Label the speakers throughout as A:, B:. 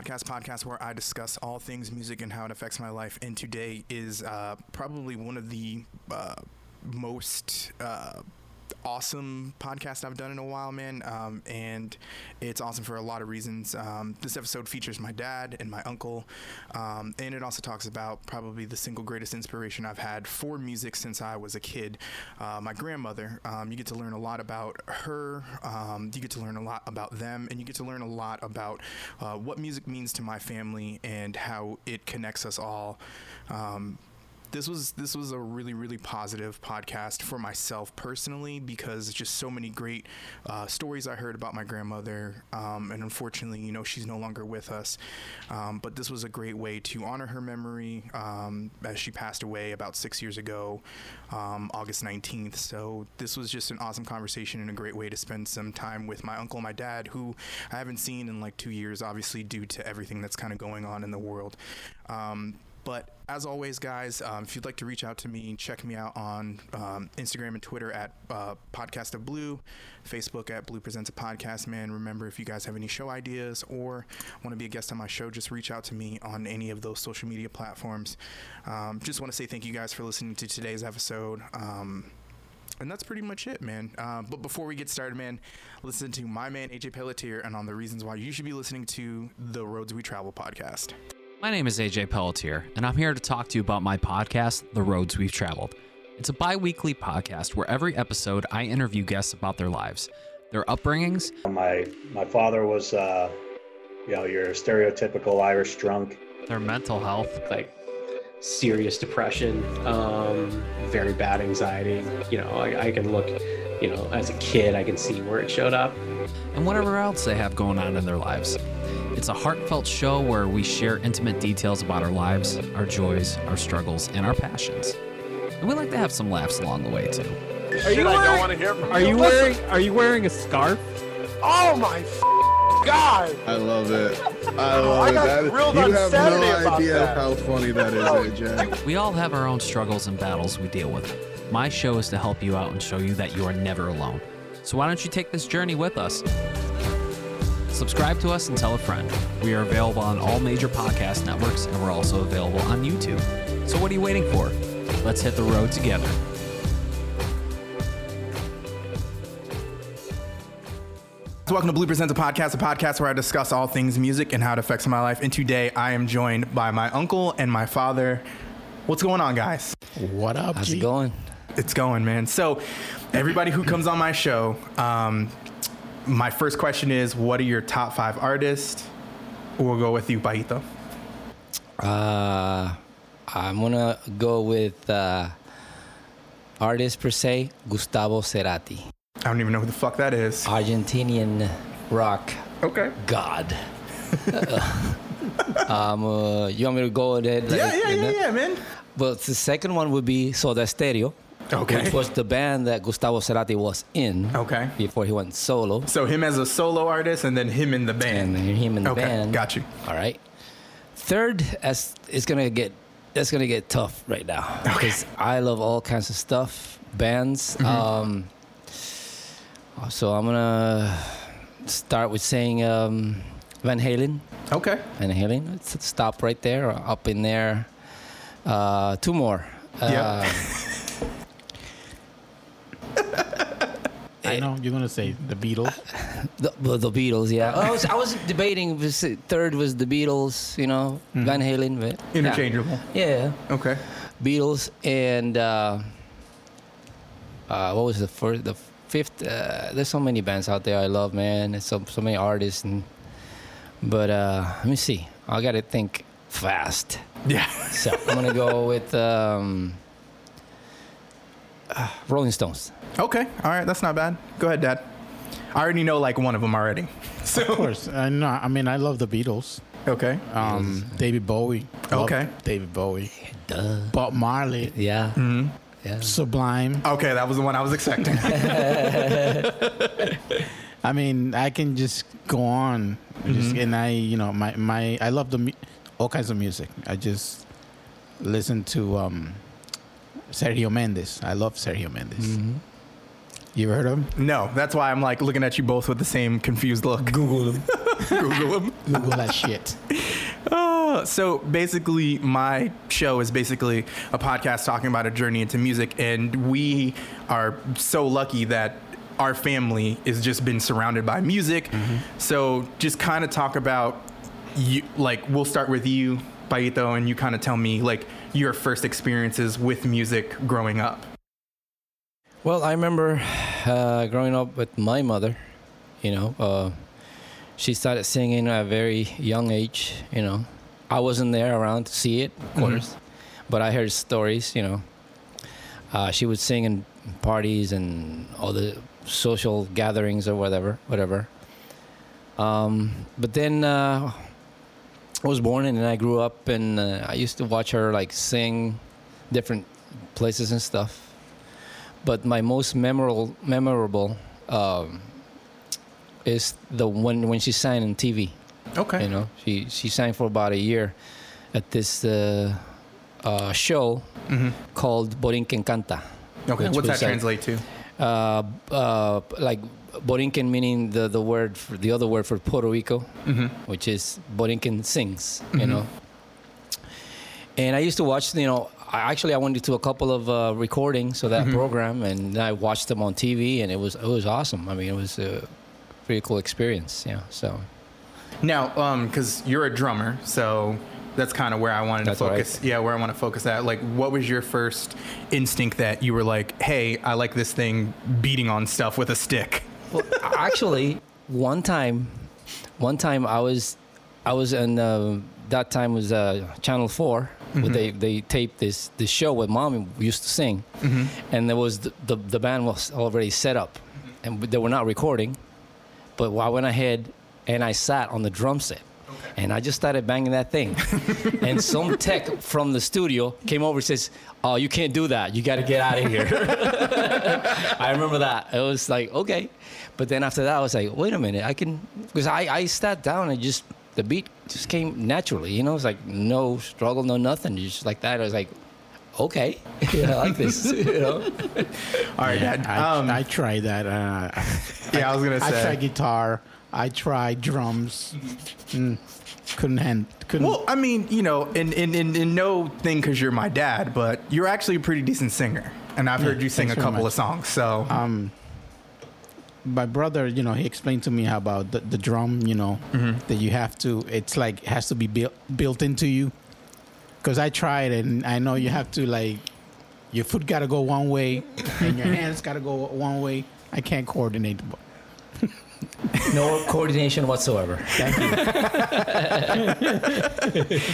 A: Podcast, podcast where I discuss all things music and how it affects my life. And today is uh, probably one of the uh, most uh, awesome podcast I've done in a while, man. Um, and it's awesome for a lot of reasons. Um, this episode features my dad and my uncle, um, and it also talks about probably the single greatest inspiration I've had for music since I was a kid. Uh, my grandmother. Um, you get to learn a lot about her. Um, you get to learn a lot about them, and you get to learn a lot about uh, what music means to my family and how it connects us all. This was this was a really really positive podcast for myself personally because just so many great uh, stories I heard about my grandmother um, and unfortunately you know she's no longer with us. Um, but this was a great way to honor her memory um, as she passed away about six years ago um, August 19th so this was just an awesome conversation and a great way to spend some time with my uncle and my dad who I haven't seen in like two years obviously due to everything that's kind of going on in the world. Um, but as always, guys, um, if you'd like to reach out to me, check me out on um, Instagram and Twitter at uh, Podcast of Blue, Facebook at Blue Presents a Podcast. Man, remember if you guys have any show ideas or want to be a guest on my show, just reach out to me on any of those social media platforms. Um, just want to say thank you guys for listening to today's episode. Um, and that's pretty much it, man. Uh, but before we get started, man, listen to my man AJ Pelletier and on the reasons why you should be listening to the Roads We Travel podcast.
B: My name is AJ Pelletier, and I'm here to talk to you about my podcast, The Roads We've Traveled. It's a bi weekly podcast where every episode I interview guests about their lives, their upbringings,
C: My my father was, uh, you know, your stereotypical Irish drunk.
B: their mental health,
D: like serious depression, um, very bad anxiety. You know, I, I can look, you know, as a kid, I can see where it showed up.
B: and whatever else they have going on in their lives. It's a heartfelt show where we share intimate details about our lives, our joys, our struggles, and our passions. And we like to have some laughs along the way, too.
E: Are you I don't want to hear from
F: Are you wearing Are you wearing a scarf?
E: Oh my f- god!
G: I love it. I love
E: I
G: it. That- you
E: on
G: have
E: Saturday
G: no idea
E: that.
G: how funny that is, AJ.
B: We all have our own struggles and battles we deal with. My show is to help you out and show you that you are never alone. So why don't you take this journey with us? Subscribe to us and tell a friend. We are available on all major podcast networks and we're also available on YouTube. So what are you waiting for? Let's hit the road together.
A: Welcome to Blue Presents a Podcast, a podcast where I discuss all things music and how it affects my life. And today I am joined by my uncle and my father. What's going on, guys?
E: What up,
H: How's
E: G?
H: it going?
A: It's going, man. So, everybody who comes on my show, um, my first question is, what are your top five artists? We'll go with you, Paito.
H: Uh, I'm gonna go with uh, artist per se, Gustavo Cerati,
A: I don't even know who the fuck that is.
H: Argentinian rock
A: Okay.
H: god. um, uh, you want me to go with it?
A: Yeah, yeah, yeah, yeah, man.
H: Well, the second one would be Soda Stereo.
A: Okay.
H: which was the band that Gustavo Cerati was in
A: Okay.
H: before he went solo.
A: So him as a solo artist, and then him in the band.
H: And him in the
A: okay,
H: band.
A: got you.
H: All right. Third, as it's gonna get that's gonna get tough right now because I love all kinds of stuff, bands.
A: Mm-hmm.
H: Um, so I'm gonna start with saying um, Van Halen.
A: Okay.
H: Van Halen. Let's stop right there, up in there. Uh, two more.
A: Yeah.
I: I know you're gonna say the Beatles.
H: The, the, the Beatles, yeah. I was I was debating. if Third was the Beatles, you know, Van Halen. But yeah.
A: Interchangeable.
H: Yeah.
A: Okay.
H: Beatles and uh, uh, what was the first, the fifth? Uh, there's so many bands out there I love, man. There's so so many artists, and but uh, let me see. I got to think fast.
A: Yeah.
H: So I'm gonna go with um, uh, Rolling Stones.
A: Okay. All right. That's not bad. Go ahead, Dad. I already know like one of them already. So.
I: Of course, I know. I mean, I love the Beatles.
A: Okay.
I: Um, David Bowie. Love
A: Okay.
I: David Bowie.
H: Duh.
I: Bob Marley.
H: Yeah.
A: Mm-hmm.
H: Yeah.
I: Sublime.
A: Okay, that was the one I was expecting.
I: I mean, I can just go on, just, and I, you know, my my, I love the mu- all kinds of music. I just listen to um, Sergio Mendes. I love Sergio Mendes. You ever heard of him?
A: no, that's why I'm like looking at you both with the same confused look. Google them. Google them.
I: Google that shit.
A: Uh, so basically, my show is basically a podcast talking about a journey into music, and we are so lucky that our family has just been surrounded by music. So just kind of talk about you. Like we'll start with you, Paito, and you kind of tell me like your first experiences with music growing up.
H: Well, I remember uh, growing up with my mother. You know, uh, she started singing at a very young age. You know, I wasn't there around to see it, of course, but I heard stories. You know, uh, she would sing in parties and all the social gatherings or whatever, whatever. Um, but then uh, was born in and I grew up and uh, I used to watch her like sing different places and stuff but my most memorable memorable um, is the one when she sang on TV.
A: Okay.
H: You know, she she sang for about a year at this uh, uh, show called Borinquen Canta.
A: Okay. What's that
H: like,
A: translate to?
H: Uh, uh, like Borinquen meaning the, the word for, the other word for Puerto Rico, which is Borinquen sings. You know. And I used to watch, you know, I actually I went to a couple of uh, recordings of that program, and I watched them on TV, and it was it was awesome. I mean, it was a pretty cool experience. Yeah. So
A: Now, um, because you're a drummer, so that's kind of where I wanted
H: That's
A: to
H: right.
A: focus. Yeah, where I want to focus at. Like, what was your first instinct that you were like, "Hey, I like this thing beating on stuff with a stick."
H: Well, actually, one time, one time I was, I was in uh, that time was uh, Channel 4 where they they taped this this show where mom used to sing, and there was the, the the band was already set up, and they were not recording, but I went ahead and I sat on the drum set. And I just started banging that thing. and some tech from the studio came over and says, Oh, you can't do that. You got to get out of here. I remember that. It was like, okay. But then after that, I was like, wait a minute. I can, because I, I sat down and just, the beat just came naturally. You know, it's like no struggle, no nothing. Just like that. I was like, okay. yeah, I like this. you know?
A: All right, Dad.
I: I,
A: Um,
I: I tried that. Uh,
A: yeah, I was gonna say
I: I
A: say.
I: tried guitar. I tried drums. Mm, couldn't hand. Couldn't.
A: well, I mean, you know, in in in, no thing because you're my dad, but you're actually a pretty decent singer, and I've heard you sing a couple of songs. So
I: um, my brother, you know, he explained to me how about the, the drum, you know,
A: Mm-hmm.
I: that you have to, it's like, has to be built, built into you. Cause I tried and I know you have to like, your foot got to go one way and your hands got to go one way. I can't coordinate.
H: No coordination whatsoever.
I: Thank you.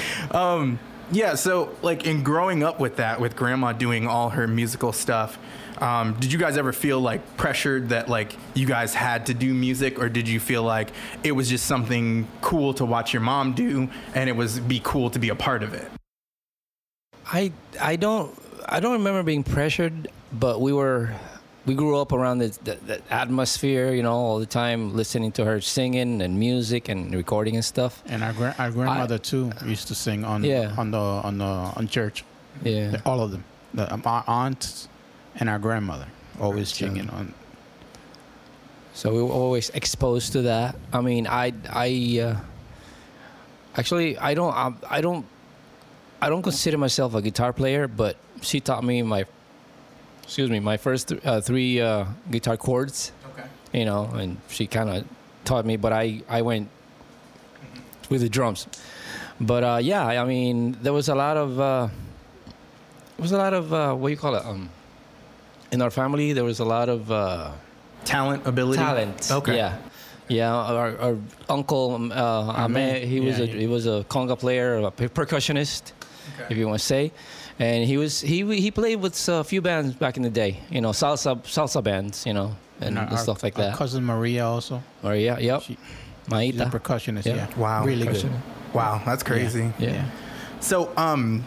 A: Yeah, so like in growing up with that, with grandma doing all her musical stuff, um, did you guys ever feel like pressured that like you guys had to do music, or did you feel like it was just something cool to watch your mom do, and it was be cool to be a part of it?
H: I I don't I don't remember being pressured. but we were we grew up around the, the, the atmosphere, you know, all the time listening to her singing and music and recording and stuff.
I: And our gra- our grandmother too used to sing on
H: Yeah.
I: on the on the on church.
H: Yeah.
I: all of them. The, um, our aunt and our grandmother always singing on.
H: So we were always exposed to that. I mean, I I uh, actually I don't I, I don't I don't consider myself a guitar player, but she taught me my excuse me my first th- uh, three uh, guitar chords.
A: Okay.
H: You know, and she kind of taught me, but I I went with the drums. But uh, yeah, I mean, there was a lot of uh, was a lot of uh, what do you call it? Um, in our family, there was a lot of. Uh,
A: Talent, ability.
H: talent.
A: Okay.
H: Yeah. Yeah, our, our uncle um, uh, Ahmed, he was
I: Yeah,
H: a
I: yeah.
H: he was a conga player, a per- percussionist, if you want to say, and he was he he played with a few bands back in the day, you know, salsa salsa bands, you know, and,
I: our,
H: stuff like
I: our
H: that.
I: cousin Maria also.
H: Maria, yep,
I: She- She's a percussionist.
H: Yeah.
I: Yeah.
A: Wow.
I: Really good.
A: Wow, that's crazy.
H: Yeah.
A: So, um,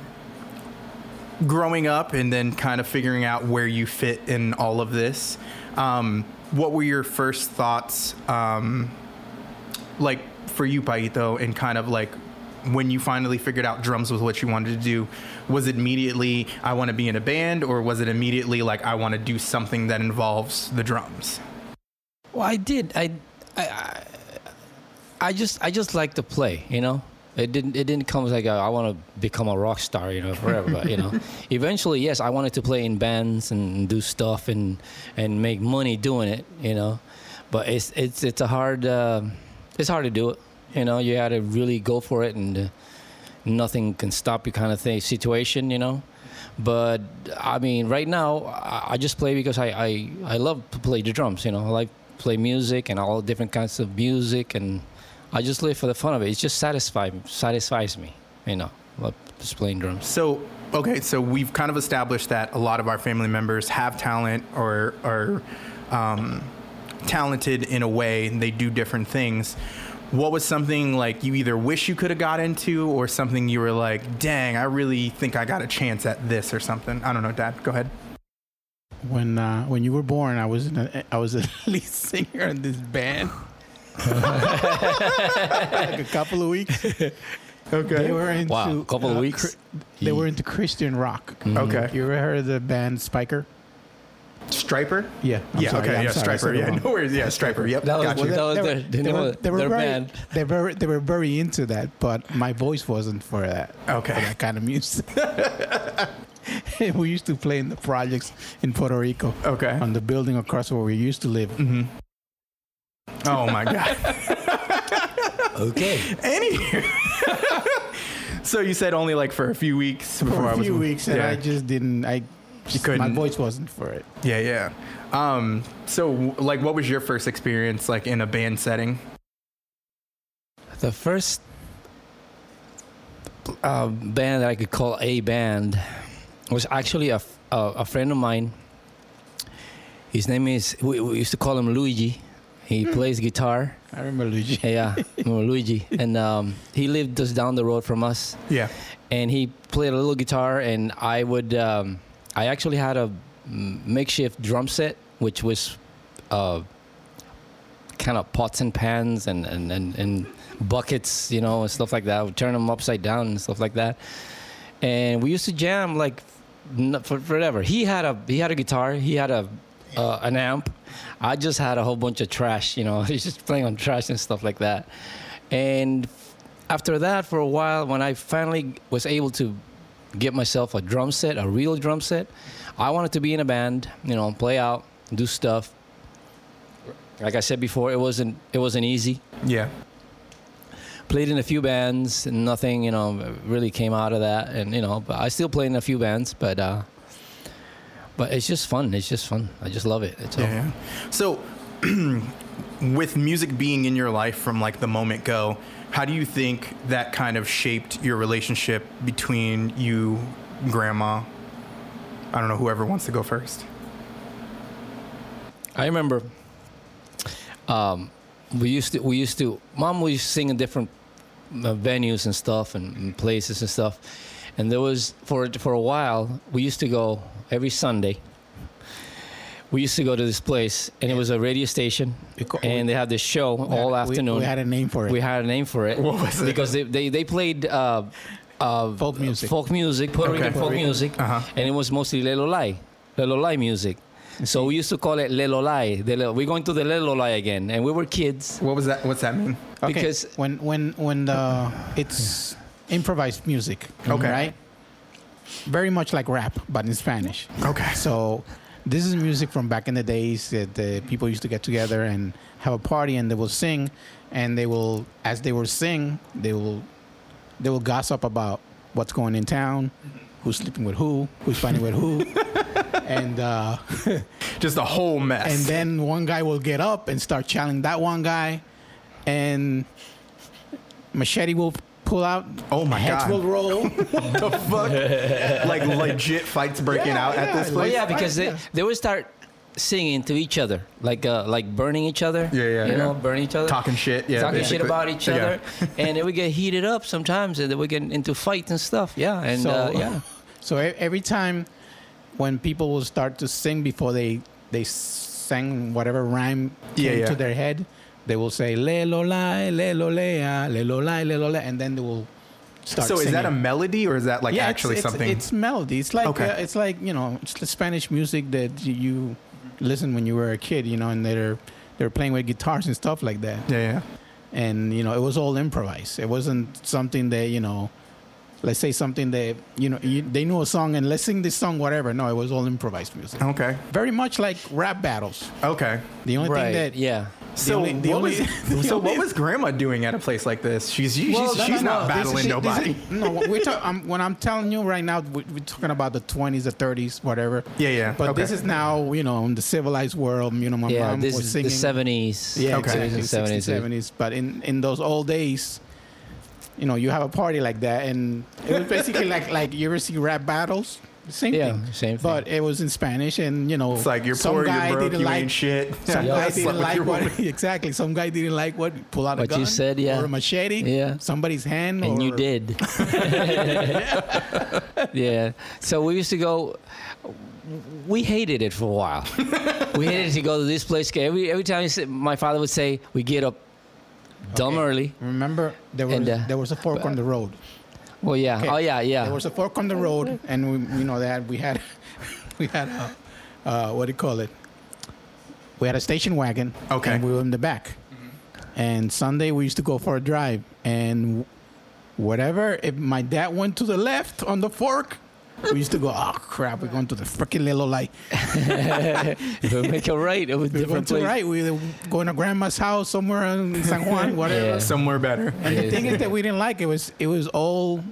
A: growing up and then kind of figuring out where you fit in all of this, um, what were your first thoughts, um, like for you, Paito, and kind of like when you finally figured out drums was what you wanted to do? Was it immediately I want to be in a band, or was it immediately like I want to do something that involves the drums?
H: Well, I did. I, I, I, just, I just like to play. You know, it didn't, it didn't come as like a, I want to become a rock star. You know, forever. but you know, eventually, yes, I wanted to play in bands and do stuff and and make money doing it. You know, but it's it's it's a hard, uh, it's hard to do it. You know, you got to really go for it, and uh, nothing can stop you, kind of thing situation. You know. But I mean, right now I, I just play because I, I I love to play the drums. You know, I like play music and all different kinds of music, and I just live for the fun of it. It just satisfies satisfies me. You know, love just playing drums.
A: So, okay, so we've kind of established that a lot of our family members have talent or are um, talented in a way, they do different things. What was something like you either wish you could have got into, or something you were like, "Dang, I really think I got a chance at this," or something? I don't know, Dad. Go ahead.
I: When uh, when you were born, I was in a, I was a lead singer in this band. like a couple of weeks.
A: Okay.
I: They were into
H: Wow, a couple of
I: uh,
H: weeks?
I: Chri- they were into Christian rock.
A: Okay.
I: You ever heard of the band Spiker?
A: Stryper.
I: Yeah. I'm
A: yeah.
I: sorry,
A: okay.
I: I'm
A: yeah.
I: sorry, Stryper.
A: Yeah. No worries. Yeah. Stryper. Yep.
H: That was-
A: Gotcha.
H: that was their-
I: were- they were- they were
H: their
I: very-
H: band.
I: They were they were very into that, but my voice wasn't for that.
A: Okay.
I: For that kind of music. we used to play in the projects in Puerto Rico.
A: Okay.
I: On the building across where we used to live.
A: Mm-hmm. Oh my god.
H: Okay.
A: Any. so you said only like for a few weeks before
I: For
A: I
I: a
A: was.
I: few weeks, and. I just didn't. I just, my
A: couldn't.
I: voice wasn't for it.
A: Yeah, yeah. Um, so, like, what was your first experience like in a band setting?
H: The first uh, band that I could call a band was actually a a friend of mine. His name is, we, we used to call him Luigi. He plays guitar.
I: I remember Luigi.
H: Yeah, remember Luigi. And um, he lived just down the road from us.
A: Yeah.
H: And he played a little guitar, and I would, um, I actually had a makeshift drum set, which was uh, kind of pots and pans and, and, and, and buckets, you know, and stuff like that. I would turn them upside down and stuff like that. And we used to jam like for forever. He had a he had a guitar. He had a uh, an amp. I just had a whole bunch of trash, you know. He's just playing on trash and stuff like that. And after that, for a while, when I finally was able to get myself a drum set, a real drum set, I wanted to be in a band, you know, play out, do stuff. Like I said before, it wasn't it wasn't easy.
A: Yeah.
H: Played in a few bands, and nothing, you know, really came out of that. And you know, but I still play in a few bands, but uh, but it's just fun. It's just fun. I just love it. It's all.
A: Yeah. So, with music being in your life from like the moment go, how do you think that kind of shaped your relationship between you, grandma? I don't know. Whoever wants to go first.
H: I remember um, we used to we used to mom we used to sing in different uh, venues and stuff and, and places and stuff and there was for for a while we used to go every Sunday we used to go to this place, and it was a radio station, and they had this show all
I: we-
H: afternoon.
I: we had a name for it.
H: We had a name for it.
A: What was it?
H: Because they they, they played. Uh, uh,
I: Folk music.
H: folk music, Puerto
A: Okay.
H: Rican folk
A: Puerto Rican.
H: music,
A: Uh-huh.
H: and it was mostly Lelolai, Lelolai music. So we used to call it Lelolai. The Le- We're going to the Lelolai again, and we were kids.
A: What was that? What's that mean?
I: Okay,
H: because-
I: when when when the it's improvised music,
A: Okay.
I: right? Very much like rap, but in Spanish.
A: Okay.
I: So this is music from back in the days that the people used to get together and have a party, and they will sing, and they will, as they will sing, they will, they will gossip about what's going in town, who's sleeping with who, who's fighting with who, and. uh
A: Just a whole mess.
I: and then one guy will get up and start challenging that one guy, and machete will pull out.
A: Oh my
I: heads
A: God.
I: will roll.
A: the fuck? like legit fights breaking
I: Yeah,
A: out at this
I: like-
H: Well, yeah, because they, they would start singing to each other, like uh, like burning each other.
A: Yeah, yeah,
H: You know,
A: yeah.
H: burning each other.
A: Talking shit. Yeah.
H: talking shit about each
A: Yeah.
H: other, and they would get heated up sometimes, and they would get into fights and stuff. Yeah, and
I: so
H: uh, yeah,
I: So e- every time when people will start to sing before they they sang whatever rhyme
A: Yeah,
I: came
A: yeah.
I: to their head, they will say le lo lai le lo lea le lo lai le lo le, and then they will start.
A: So is that a melody or is that like
I: yeah,
A: actually
I: it's, it's,
A: something?
I: It's melody. It's like
A: Okay.
I: uh, it's like you know it's the Spanish music that you listen when you were a kid. You know, and they're they're playing with guitars and stuff like that.
A: yeah, yeah.
I: And you know, it was all improvised. It wasn't something that you know. Let's say something that you know you, they knew a song and let's sing this song whatever. No, it was all improvised music.
A: Okay.
I: Very much like rap battles.
A: Okay.
I: The only
H: right.
I: thing that
H: yeah.
A: So
I: only-
A: what
I: only-
A: was so
I: only-
A: what was Grandma doing at a place like this? She's she's,
I: Well, no,
A: she's
I: no,
A: not
I: no.
A: Battling
I: is- this
A: nobody.
I: is- no, we're talk, um, when I'm telling you right now, we- we're talking about the 20s, the 30s, whatever.
A: Yeah, yeah.
I: But
A: Okay.
I: this is now, you know, in the civilized world. You know, my
H: Yeah,
I: mom
H: this
I: was
H: is
I: singing.
H: the seventies.
I: Yeah,
A: Okay.
I: exactly. 60s, 70s. But in, in those old days, you know, you have a party like that, and it was basically like like you ever see rap battles. Same
H: Yeah,
I: thing.
H: same thing.
I: But it was in Spanish, and you know,
A: It's like you're
I: some
A: poor,
I: guy
A: you're broke,
I: didn't
A: you
I: like
A: ain't shit.
I: Some
A: Yeah.
I: guy didn't
A: with
I: like what exactly. Some guy didn't like what pull out a
H: What
I: gun
H: you said, yeah.
I: or a machete,
H: Yeah.
I: somebody's hand,
H: and you did. yeah. So we used to go. We hated it for a while. we hated to go to this place. Every every time you say, my father would say, "We get up dumb
I: Okay.
H: early."
I: Remember, there was
H: And, uh,
I: there was a fork on the road.
H: Well, yeah.
I: Okay.
H: Oh, yeah, yeah.
I: There was a fork on the road, and we, you know that we had, we had a, uh, what do you call it? We had a station wagon.
A: Okay.
I: And we were in the back. And Sunday we used to go for a drive, and whatever. If my dad went to the left on the fork, we used to go. Oh crap! We're going to the freaking little light.
H: We'll make it right. It was
I: We went
H: different
I: to
H: place.
I: right. We were going to grandma's house somewhere in San Juan, whatever.
H: Yeah.
A: Somewhere better.
I: And the thing is that we didn't like it was it was all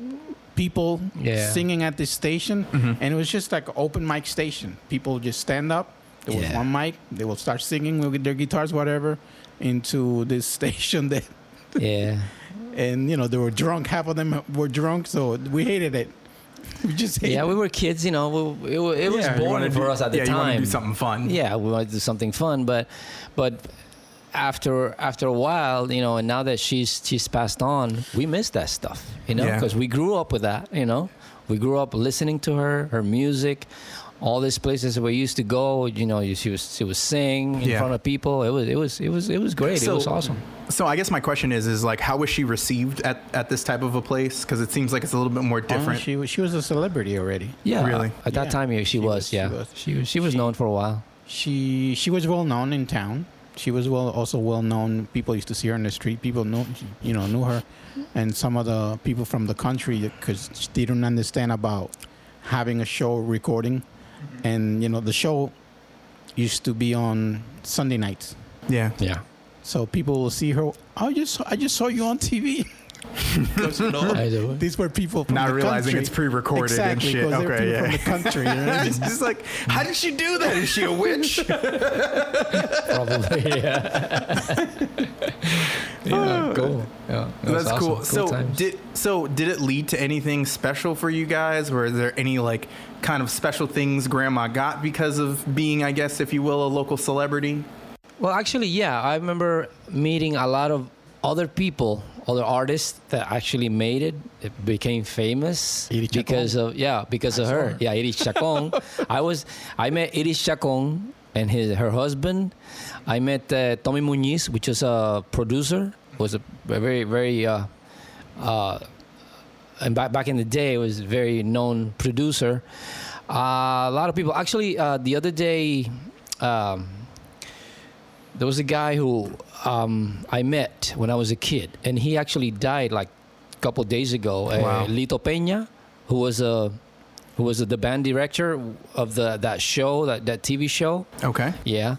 I: people
H: Yeah.
I: singing at this station, mm-hmm. and it was just like an open mic station. People just stand up. There was
H: Yeah.
I: one mic. They will start singing with their guitars, whatever, into this station. That
H: Yeah.
I: and you know they were drunk. Half of them were drunk, so we hated it. We just
H: Yeah, we were kids, you know. We, it, it was
A: Yeah,
H: boring for
A: do-
H: us at the
A: yeah,
H: time.
A: wanna do something fun.
H: Yeah, we wanted to do something fun, but but after after a while, you know, and now that she's she's passed on, we miss that stuff, you know,
A: Yeah.
H: because we grew up with that, you know. We grew up listening to her, her music, all these places that we used to go. You know, she was she was sing in
A: Yeah.
H: front of people. It was it was it was it was great.
A: So-
H: it was awesome.
A: So I guess my question is, is like, how was she received at, at this type of a place? Because it seems like it's a little bit more
I: Oh,
A: different.
I: she was she was a celebrity already.
H: Yeah,
A: Really?
H: At that
I: Yeah.
H: time, yeah, she,
I: She
H: was.
I: was- she
H: Yeah,
I: was.
H: she was. She was known for a while.
I: She she was well known in town. She was well also well known. People used to see her in the street. People knew you know knew her, and some of the people from the country because they didn't understand about having a show recording, and you know the show used to be on Sunday nights.
A: yeah.
H: Yeah.
I: So people will see her. Oh, I just I just saw you on TV. 'Cause, you know, these were people from
A: Not
I: the
A: realizing
I: country.
A: it's pre-recorded and
I: exactly,
A: shit.
I: 'cause they're
A: Okay,
I: people
A: yeah.
I: from the country. you know?
A: it's just like, how did she do that? Is she a witch?
H: Probably. Yeah. yeah. Oh. Cool. Yeah. that
A: That's
H: awesome.
A: cool. So
H: times.
A: did so did it lead to anything special for you guys? Were there any like kind of special things Grandma got because of being, I guess, if you will, a local celebrity?
H: Well, actually, yeah. I remember meeting a lot of other people, other artists that actually made it, it became famous
I: Iris Chacon.
H: because of yeah, because of her. Yeah, Iris Chacon. I was I met Iris Chacon and his her husband. I met uh, Tommy Muniz, which is a producer, was a very very uh, uh, and back back in the day was a very known producer. Uh, a lot of people actually uh, the other day. Um, there was a guy who um, I met when I was a kid, and he actually died like a couple days ago. Uh, Lito Peña, who was a who was the band director of the that show, that, that TV show.
A: Okay.
H: Yeah.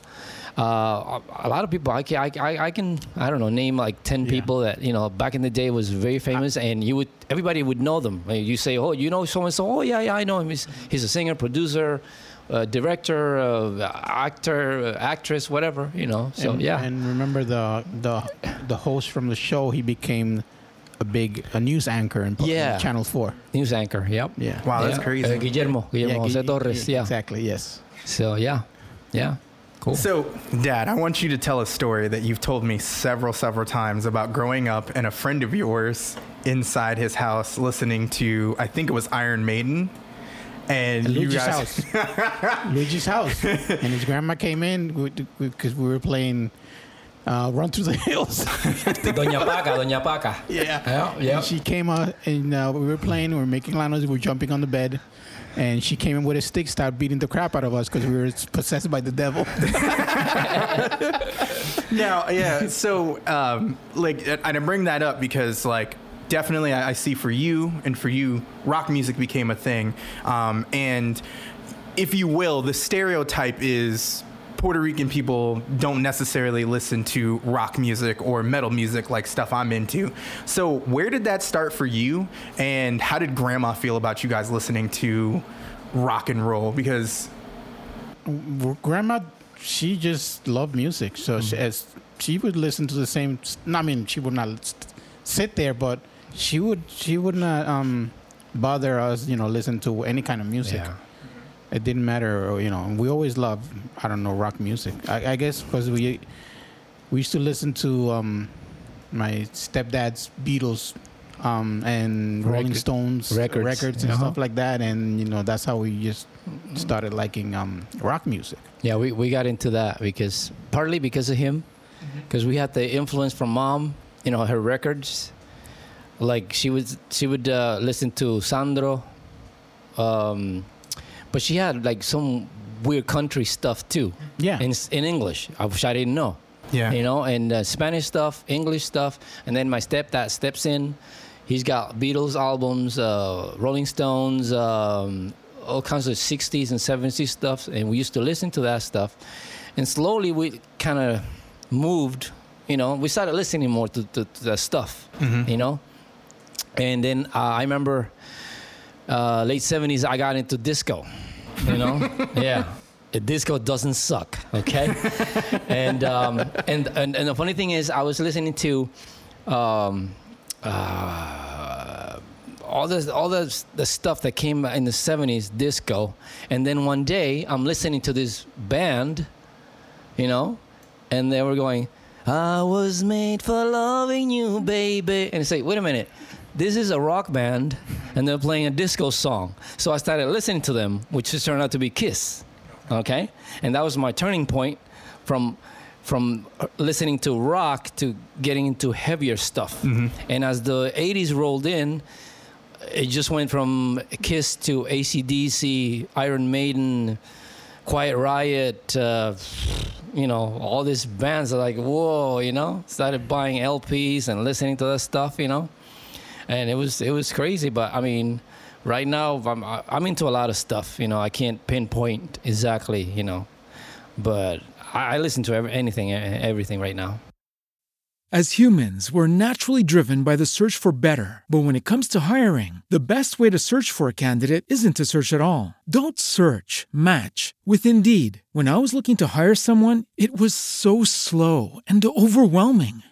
H: Uh, a lot of people, I can, I, I, I can, I don't know, name like ten people that you know back in the day was very famous, and you would, everybody would know them. You say, oh, you know so and so, oh yeah, yeah, I know him. He's, he's a singer, producer, uh, director, uh, actor, uh, actress, whatever, you know. So
I: and,
H: yeah,
I: And remember the the the host from the show. He became a big a news anchor in,
H: Yeah.
I: Channel Four.
H: news anchor. Yep.
I: Yeah.
A: Wow, that's
H: Yeah.
A: crazy.
H: Uh, Guillermo, Guillermo Jose
I: Gu-
H: Torres. Yeah.
I: Exactly. Yes.
H: So yeah, yeah, cool.
A: So, Dad, I want you to tell a story that you've told me several, several times about growing up and a friend of yours inside his house listening to, I think it was Iron Maiden. And
I: At
A: you
I: Luigi's
A: guys,
I: house. Luigi's house. And his grandma came in because we were playing uh, Run Through the Hills.
H: Doña Paca, Doña Paca.
I: yeah.
H: Yeah, yeah.
I: She came out and uh, we were playing, we were making lanos, we were jumping on the bed. And she came in with a stick, started beating the crap out of us because we were possessed by the devil.
A: now, yeah. So, um, like, and I bring that up because, like, definitely I, I see for you and for you, rock music became a thing. Um, and if you will, the stereotype is Puerto Rican people don't necessarily listen to rock music or metal music like stuff I'm into. So, where did that start for you? And how did grandma feel about you guys listening to rock and roll? Because
I: grandma, she just loved music. So she, as she would listen to the same. I mean, she would not sit there, but she would. She would not um, bother us. You know, listen to any kind of music.
H: Yeah.
I: It didn't matter. You know, we always loved. I don't know rock music. I, I guess because we we used to listen to um, my stepdad's Beatles. Um, and Rolling Stones
H: records.
I: records and
H: Uh-huh.
I: stuff like that, and you know that's how we just started liking um, rock music.
H: Yeah, we, we got into that because partly because of him, because we had the influence from mom. You know, her records. Like she would she would uh, listen to Sandro, um, but she had like some weird country stuff too.
I: Yeah.
H: in in English, I which I didn't know.
A: Yeah.
H: you know, and uh, Spanish stuff, English stuff, and then my stepdad steps in. He's got Beatles albums, uh, Rolling Stones, um, all kinds of 60s and 70s stuff, and we used to listen to that stuff. And slowly we kind of moved, you know, we started listening more to, to, to that stuff, you know. And then uh, I remember uh, late 70s, I got into disco, you know? yeah. The disco doesn't suck, okay? and, um, and, and and the funny thing is, I was listening to um, uh, all this all the the stuff that came in the 70s disco and then one day i'm listening to this band you know and they were going i was made for loving you baby and I say wait a minute this is a rock band and they're playing a disco song. So i started listening to them which just turned out to be kiss okay? And that was my turning point from from listening to rock to getting into heavier stuff. And as the 80s rolled in it just went from kiss to acdc iron maiden quiet riot uh, you know all these bands are like whoa you know? Started buying lps and listening to that stuff you know and it was it was crazy but i mean right now i'm i'm into a lot of stuff you know i can't pinpoint exactly you know but i, I listen to every, anything everything right now
J: As humans, we're naturally driven by the search for better. But when it comes to hiring, the best way to search for a candidate isn't to search at all. Don't search, match with Indeed. When I was looking to hire someone, it was so slow and overwhelming.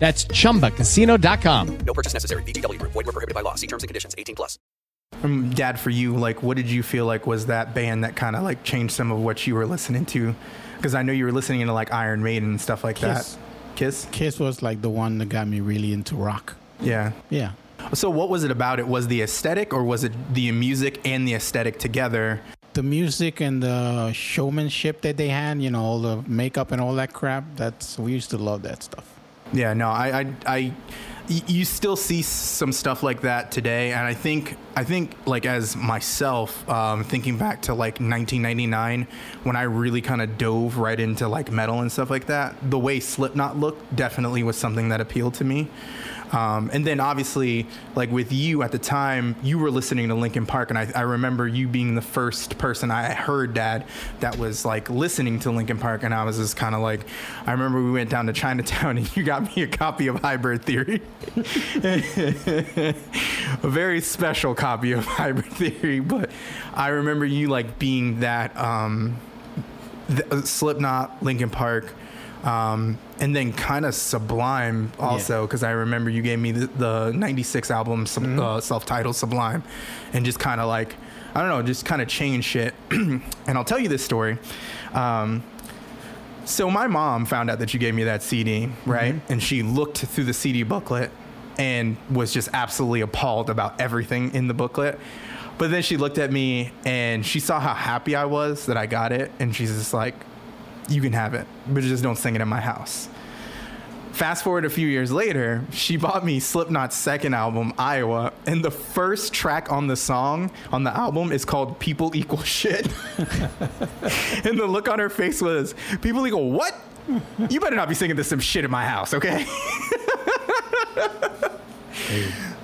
K: That's chumbacasino.com.
L: No purchase necessary. VGW Group. Void were prohibited by law. See terms and conditions. 18 plus.
A: Um, Dad, for you, like, what did you feel like was that band that kind of like changed some of what you were listening to? Because I know you were listening to like Iron Maiden and stuff like
I: Kiss.
A: that. Kiss.
I: Kiss was like the one that got me really into rock.
A: Yeah.
I: Yeah.
A: So, what was it about it? Was the aesthetic, or was it the music and the aesthetic together?
I: The music and the showmanship that they had, you know, all the makeup and all that crap. That's we used to love that stuff.
A: Yeah, no, I, I, you still see some stuff like that today, and I think, I think, like as myself, um, thinking back to like 1999, when I really kind of dove right into like metal and stuff like that, the way Slipknot looked definitely was something that appealed to me. Um, and then obviously, like with you at the time, you were listening to Linkin Park, and I, I remember you being the first person I heard, Dad, that was like listening to Linkin Park, and I was just kind of like, I remember we went down to Chinatown, and you got me a copy of Hybrid Theory, a very special copy of Hybrid Theory, but I remember you like being that um, th- Slipknot, Linkin Park. Um, and then kind of Sublime also, because I remember you gave me the, the 96 album, sub, uh, self titled Sublime, and just kind of like, I don't know, just kind of change shit. and I'll tell you this story. Um, so my mom found out that you gave me that CD, right? And she looked through the CD booklet and was just absolutely appalled about everything in the booklet. But then she looked at me and she saw how happy I was that I got it, and she's just like, "You can have it, but just don't sing it in my house." Fast forward a few years later, she bought me Slipknot's second album, Iowa, and the first track on the song on the album is called "People Equal Shit." and the look on her face was, "People equal what? You better not be singing this some shit in my house, okay?"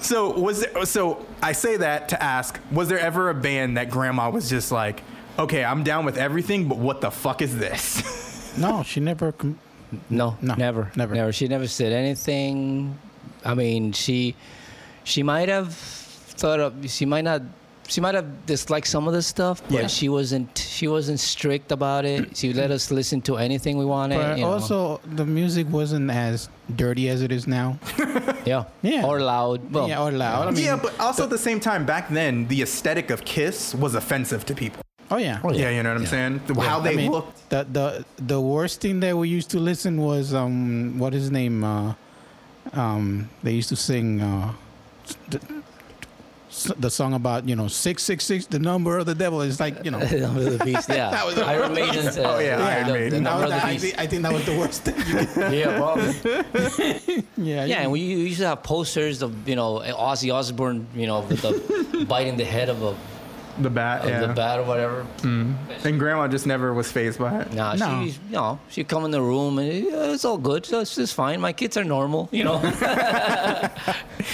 A: So was there, so I say that to ask, was there ever a band that grandma was just like, okay, I'm down with everything, but what the fuck is this?
I: No, she never. Com-
H: No,
I: No,
H: never,
I: never.
H: never. She never said anything. I mean, she she might have thought of. She might not. She might have disliked some of the stuff, but
A: Yeah.
H: she wasn't. She wasn't strict about it. She let us listen to anything we wanted.
I: but
H: you know.
I: also, the music wasn't as dirty as it is now.
H: yeah,
I: Yeah.
H: or loud. Well,
I: yeah, or loud. I mean,
A: yeah, but also at the same time, back then, the aesthetic of Kiss was offensive to people.
I: Oh yeah.
A: Yeah, you know what I'm saying? The- How
I: I
A: they
I: mean,
A: looked.
I: The the the worst thing that we used to listen was um what is his name uh um they used to sing uh the, the song about you know six six six the number of the devil is like you know
H: Number of the Beast. Yeah,
I: That was-
H: Iron Maiden's. Uh,
A: Oh, yeah, Iron Maiden.
H: The
I: That
H: number
I: was-
H: of the
I: I,
H: Beast.
I: think, I think that was the worst thing.
H: Yeah, probably.
I: yeah,
H: Yeah, and we used to have posters of you know Ozzy Osbourne, you know, with the biting the head of a
A: The bat,
H: of
A: yeah.
H: the bat or whatever.
A: And grandma just never was phased by it.
H: Nah,
I: No.
H: she, you know, she'd come in the room and yeah, it's all good. So it's, it's fine. My kids are normal, you know.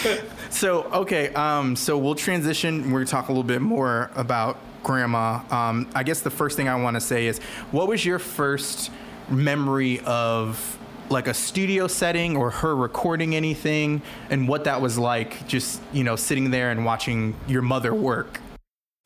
A: So okay, um, so we'll transition. We're gonna talk a little bit more about grandma. Um, I guess the first thing I want to say is, what was your first memory of like a studio setting or her recording anything, and what that was like? Just you know, sitting there and watching your mother work.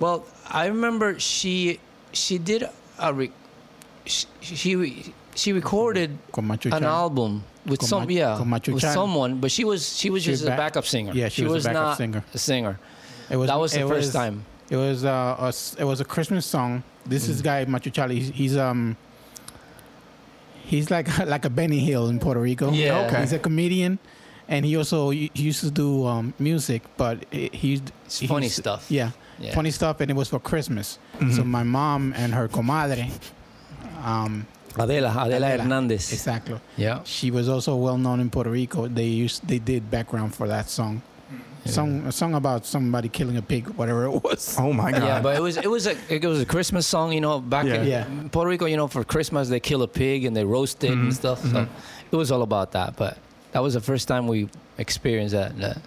H: Well, I remember she she did a re, she, she she recorded
I: Con Macho
H: an album with
I: Con
H: some
I: Ma-
H: yeah with someone, but she was she was
I: She
H: just
I: was
H: a
I: back-
H: backup singer.
I: Yeah, she was a backup
H: not
I: singer.
H: a singer.
I: It was
H: that was the first
I: was-
H: time.
I: It was uh, a it was a Christmas song. This is guy Macho Charlie. He's, he's um he's like like a Benny Hill in Puerto Rico.
H: Yeah. Okay.
I: He's a comedian, and he also he used to do um, music, but he-
H: funny stuff.
I: Yeah,
H: Yeah.
I: funny stuff, and it was for Christmas.
H: Mhm.
I: So my mom and her comadre, um,
H: Adela Adela Hernandez.
I: exactly.
H: Yeah.
I: She was also well known in Puerto Rico. They used they did background for that song. Song a song about somebody killing a pig, whatever it was.
A: Oh my god!
H: Yeah, but it was it was a it was a Christmas song, you know. Back
I: Yeah.
H: in
I: Yeah.
H: Puerto Rico, you know, for Christmas they kill a pig and they roast it and
A: Mhm,
H: stuff. So
A: mhm.
H: it was all about that. But that was the first time we experienced that that,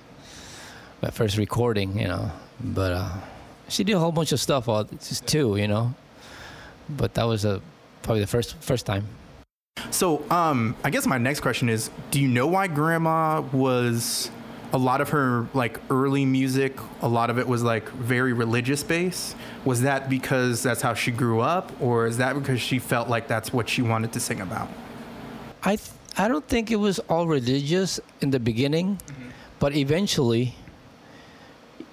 H: that first recording, you know. But uh, she did a whole bunch of stuff, all just too, you know. But that was a probably the first first time.
A: So, um, I guess my next question is: Do you know why Grandma was a lot of her like early music? A lot of it was like very religious based. Was that because that's how she grew up, or is that because she felt like that's what she wanted to sing about?
H: I th- I don't think it was all religious in the beginning, but eventually,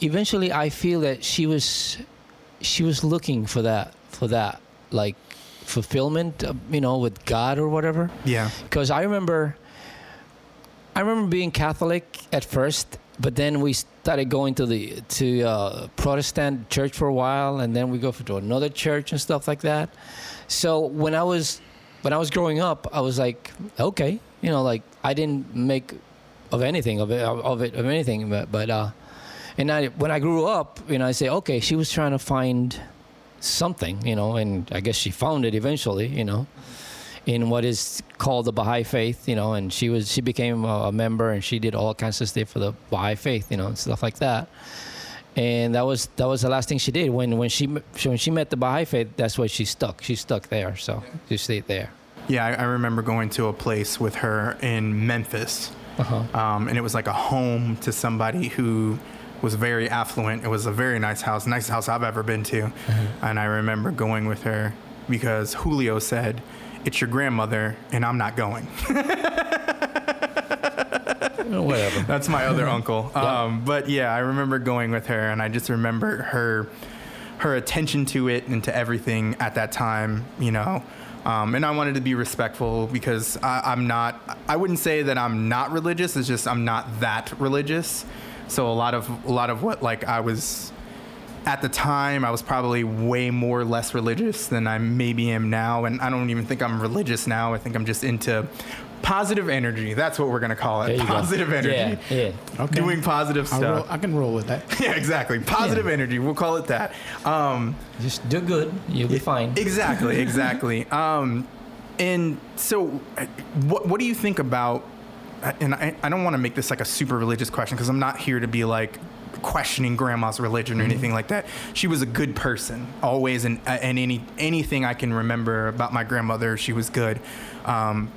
H: eventually I feel that she was she was looking for that for that like fulfillment, uh, you know, with God or whatever.
A: Yeah.
H: Because I remember, I remember being Catholic at first, but then we started going to the to uh, Protestant church for a while, and then we go to another church and stuff like that. So when I was when I was growing up, I was like, okay, you know, like I didn't make of anything of it of it of anything, but but uh, and I when I grew up, you know, I say, okay, she was trying to find something, you know, and I guess she found it eventually, you know, in what is called the Baha'i faith, you know, and she was she became a, a member and she did all kinds of stuff for the Baha'i faith, you know, and stuff like that. And that was that was the last thing she did when when she when she met the Baha'i faith. That's why she stuck. She stuck there, so she stayed there.
A: Yeah, I, I remember going to a place with her in Memphis,
H: Uh-huh.
A: um, and it was like a home to somebody who was very affluent. It was a very nice house, nicest house I've ever been to. And I remember going with her because Julio said, "It's your grandmother, and I'm not going."
H: Whatever.
A: That's my other uncle. Um, but yeah, I remember going with her, and I just remember her her attention to it and to everything at that time. You know. Um, and I wanted to be respectful because I, I'm not. I wouldn't say that I'm not religious. It's just I'm not that religious. So a lot of a lot of what like I was at the time, I was probably way more less religious than I maybe am now. And I don't even think I'm religious now. I think I'm just into positive energy. That's what we're gonna call it.
H: you go.
A: Positive energy.
H: Yeah, yeah. Okay.
A: Doing positive
I: I'll
A: stuff.
I: roll- I can roll with that.
A: yeah, exactly. Positive energy. We'll call it that. Um,
H: Just do good. You'll be fine.
A: Exactly, exactly. um, and so, uh, what what do you think about? And I, I don't want to make this like a super religious question because I'm not here to be like questioning grandma's religion or
H: Mhm.
A: anything like that. She was a good person, always, and uh, and any anything I can remember about my grandmother, she was good. Um,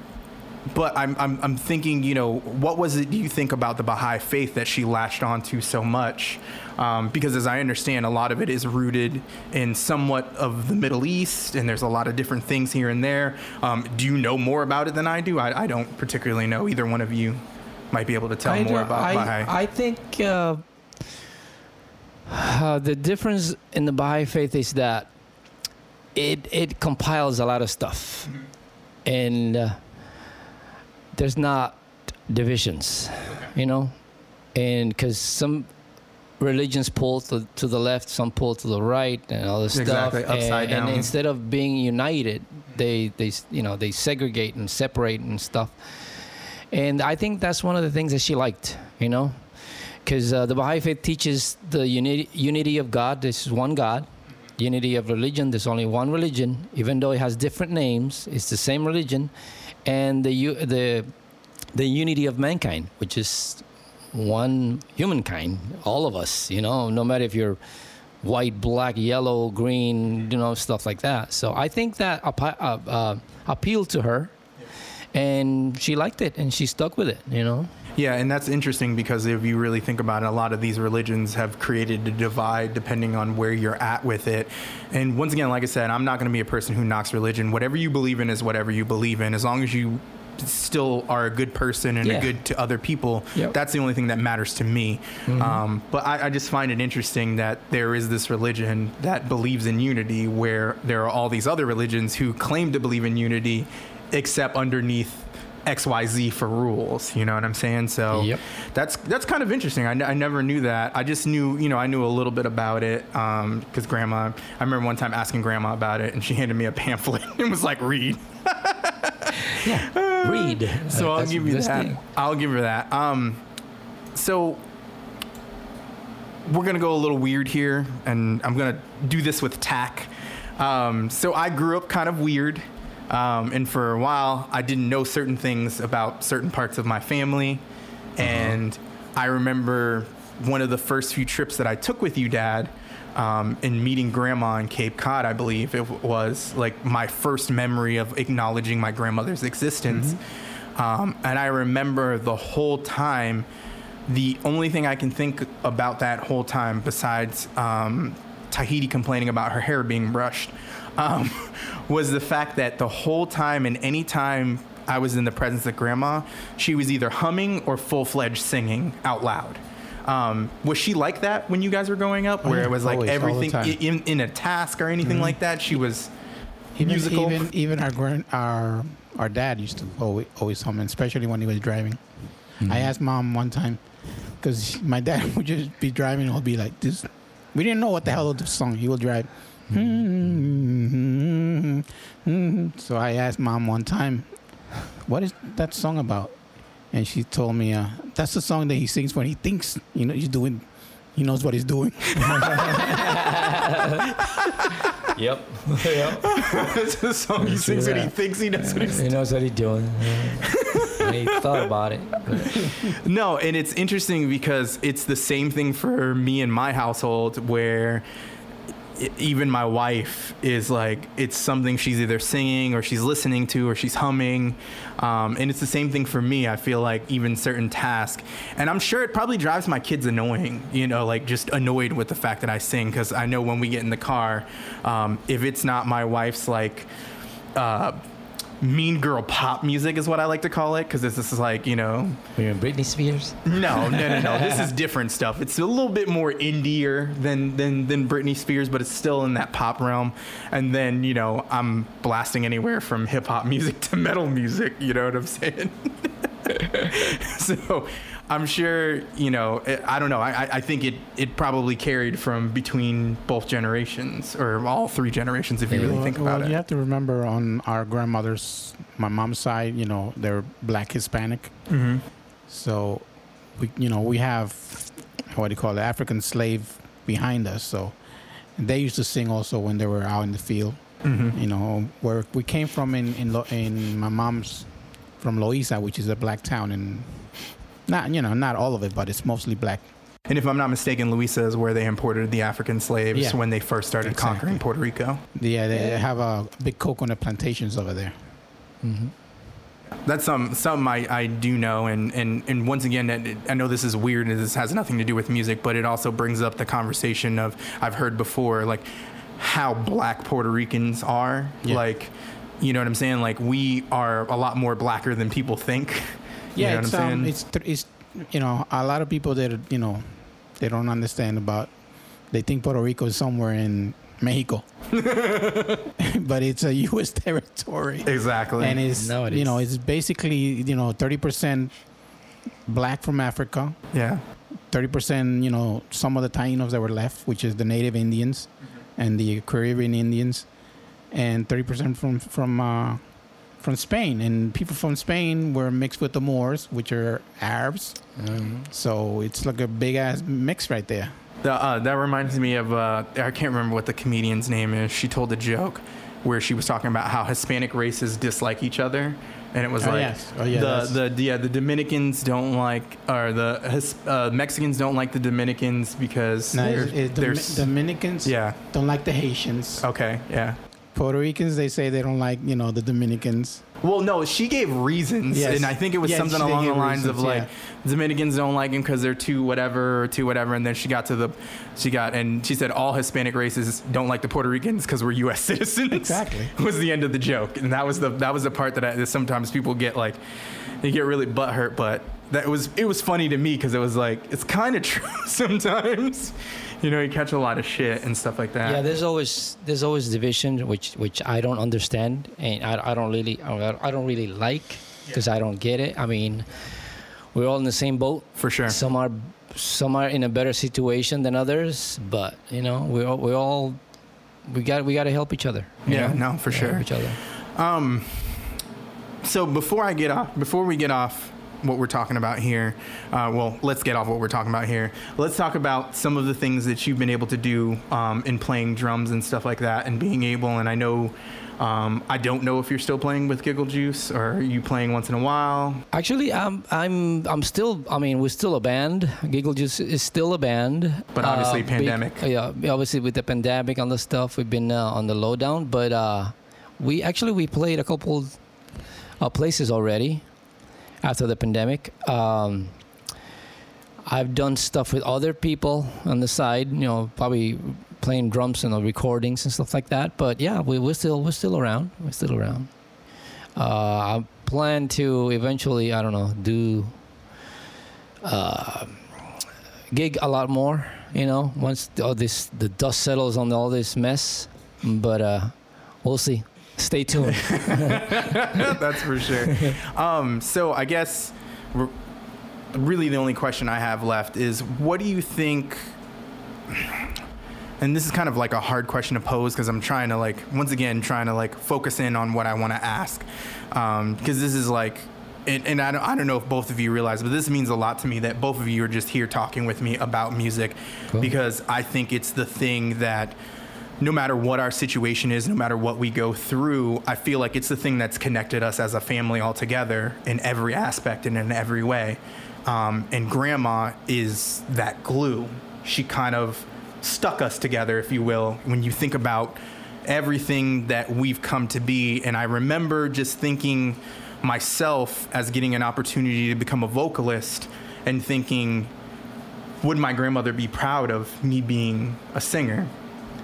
A: but I'm, I'm, I'm thinking, you know, what was it do you think about the Baha'i faith that she latched onto so much? Um, because as I understand, a lot of it is rooted in somewhat of the Middle East, and there's a lot of different things here and there. Um, do you know more about it than I do? I, I don't particularly know. Either one of you might be able to tell
H: I,
A: more about
H: I,
A: Baha'i.
H: I think uh, uh, the difference in the Baha'i faith is that it it compiles a lot of stuff, and uh, there's not divisions, you know, and because some religions pull to, to the left, some pull to the right, and all this
A: Exactly,
H: stuff.
A: upside
H: and,
A: down.
H: And instead of being united, they they you know they segregate and separate and stuff. And I think that's one of the things that she liked, you know, because uh, the Baha'i faith teaches the unity unity of God. This is one God. Unity of religion. There's only one religion, even though it has different names. It's the same religion, and the the the unity of mankind, which is one humankind, all of us. You know, no matter if you're white, black, yellow, green, you know, stuff like that. So I think that uh, uh, appealed to her, and she liked it, and she stuck with it. You know.
A: Yeah, and that's interesting because if you really think about it, a lot of these religions have created a divide depending on where you're at with it. And once again, like I said, I'm not going to be a person who knocks religion. Whatever you believe in is whatever you believe in. As long as you still are a good person and
H: Yeah.
A: a good to other people,
H: Yep.
A: that's the only thing that matters to me.
H: Mhm.
A: Um, but I, I just find it interesting that there is this religion that believes in unity where there are all these other religions who claim to believe in unity except underneath XYZ for rules. You know what I'm saying? So
H: Yep.
A: that's that's kind of interesting. I, n- I never knew that. I just knew, you know, I knew a little bit about it because grandma. I remember one time asking grandma about it, and she handed me a pamphlet and was like, "Read."
H: yeah, Read.
A: So
H: Uh,
A: I'll give you that.
H: thing.
A: I'll give her that. Um, so we're gonna go a little weird here, and I'm gonna do this with tack. Um, so I grew up kind of weird, um, and for a while I didn't know certain things about certain parts of my family, and I remember one of the first few trips that I took with you, Dad. Um, and meeting grandma in Cape Cod, I believe it was like my first memory of acknowledging my grandmother's existence. Um, and I remember the whole time, the only thing I can think about that whole time, besides um, Tahiti complaining about her hair being brushed, um, was the fact that the whole time and any time I was in the presence of grandma, she was either humming or full fledged singing out loud. Um, was she like that when you guys were growing up,
I: Oh,
A: where
I: yeah,
A: it was like
I: always,
A: everything in, in a task or anything
I: Mhm.
A: like that? She was
I: Even,
A: musical.
I: even even our grand our our dad used to always always hum, especially when he was driving. I asked mom one time because my dad would just be driving and he'll be like this. We didn't know what the hell of the song he would drive. So I asked mom one time, "What is that song about?" And she told me, uh, "That's the song that he sings when he thinks you know he's doing, he knows what he's doing."
H: Yep. yep.
A: It's the song he sings when he thinks he knows what he's doing.
H: He knows what he's doing. he thought about it.
A: No, and it's interesting because it's the same thing for me and my household where even my wife is like it's something she's either singing or she's listening to or she's humming. Um, and it's the same thing for me. I feel like even certain tasks and i'm sure it probably drives my kids annoying you know like just annoyed with the fact that i sing. Because i know when we get in the car um, if it's not my wife's like uh, mean girl pop music is what I like to call it because this is like you know.
H: You're Britney Spears.
A: No, no, no, no. this is different stuff. It's a little bit more indier than than than Britney Spears, but it's still in that pop realm. And then you know I'm blasting anywhere from hip hop music to metal music. You know what I'm saying? so. I'm sure, you know, I don't know. I, I- think it, it probably carried from between both generations or all three generations if you really
I: well,
A: think
I: well,
A: about it.
I: you have to remember on our grandmother's, my mom's side, you know, they're black Hispanic.
A: Mhm.
I: So, we, you know, we have what do you call it, African slave behind us. So, they used to sing also when they were out in the field.
A: Mhm.
I: You know, where we came from in in, in my mom's from Loiza, which is a black town, and not you know not all of it, but it's mostly black.
A: And if I'm not mistaken, Loiza is where they imported the African slaves
I: Yeah.
A: when they first started
I: Exactly.
A: conquering Puerto Rico.
I: Yeah, they have a big coconut plantations over there. Mm-hmm.
A: That's some something I, I do know, and, and, and once again, I know this is weird and this has nothing to do with music, but it also brings up the conversation of I've heard before, like how black Puerto Ricans are.
I: Yeah.
A: Like, you know what I'm saying? Like we are a lot more blacker than people think.
I: Yeah,
A: you know
I: it's,
A: what I'm
I: um, it's th- it's you know a lot of people that you know they don't understand about. They think Puerto Rico is somewhere in Mexico, but it's a U.S. territory.
A: Exactly.
I: and it's
H: No, it
I: you know it's basically you know thirty percent black from Africa,
A: yeah.
I: thirty percent you know some of the Tainos that were left, which is the native Indians and the Caribbean Indians, and 30% from from uh, from Spain. And people from Spain were mixed with the Moors, which are Arabs. So it's like a big ass mix right there.
A: The, uh, that reminds me of uh, I can't remember what the comedian's name is. She told a joke where she was talking about how Hispanic races dislike each other, and it was
I: Oh,
A: like
I: yes. Oh, yeah,
A: the the yeah the Dominicans don't like or the His, uh, Mexicans don't like the Dominicans because
I: No,
A: they're,
I: it's, it's
A: they're
I: Domi- Dominicans
A: yeah
I: don't like the Haitians.
A: okay yeah.
I: Puerto Ricans, they say they don't like, you know, the Dominicans.
A: Well, no, she gave reasons,
I: Yes.
A: and I think it was
I: Yes,
A: something along the
I: give
A: lines of like
I: yeah.
A: Dominicans don't like him because they're too whatever or too whatever, and then she got to the, she got and she said all Hispanic races don't like the Puerto Ricans because we're U.S. citizens.
I: Exactly.
A: was the end of the joke, and that was the that was the part that, I, that sometimes people get like, they get really butthurt, but that was it was funny to me because it was like it's kind of true sometimes. You know, you catch a lot of shit and stuff like that.
H: Yeah, there's always there's always division which which I don't understand and I, I don't really I don't really like because I don't get it. I mean, we're all in the same boat.
A: For sure.
H: Some are some are in a better situation than others, but you know we all we all we got we got to help each other.
A: Yeah,
H: know?
A: no, for sure.
H: Each other.
A: Um, so before I get off, before we get off what we're talking about here, uh, well, let's get off what we're talking about here. Let's talk about some of the things that you've been able to do um, in playing drums and stuff like that, and being able. And I know, um, I don't know if you're still playing with Giggle Juice or are you playing once in a while.
H: Actually, I'm I'm I'm still. I mean, we're still a band. Giggle Juice is still a band.
A: But obviously
H: big-
A: pandemic.
H: yeah, obviously with the pandemic and the stuff, we've been uh, on the lowdown. But uh, we actually we played a couple uh, places already after the pandemic. Um, I've done stuff with other people on the side. You know, probably playing drums and recordings and stuff like that. But yeah, we, we're still we're still around. We're still around. Uh, I plan to eventually, I don't know, do uh, gig a lot more. You know, once all this the dust settles on all this mess. But uh, we'll see. Stay tuned.
A: That's for sure. Um, so I guess really the only question I have left is what do you think? And this is kind of like a hard question to pose because I'm trying to like once again trying to like focus in on what I want to ask because this is like and, and I, don't, I don't know if both of you realize, but this means a lot to me that both of you are just here talking with me about music because I think it's the thing that no matter what our situation is, no matter what we go through, I feel like it's the thing that's connected us as a family all together in every aspect and in every way. Um, and grandma is that glue. She kind of stuck us together, if you will, when you think about everything that we've come to be. And I remember just thinking myself as getting an opportunity to become a vocalist and thinking, would my grandmother be proud of me being a singer?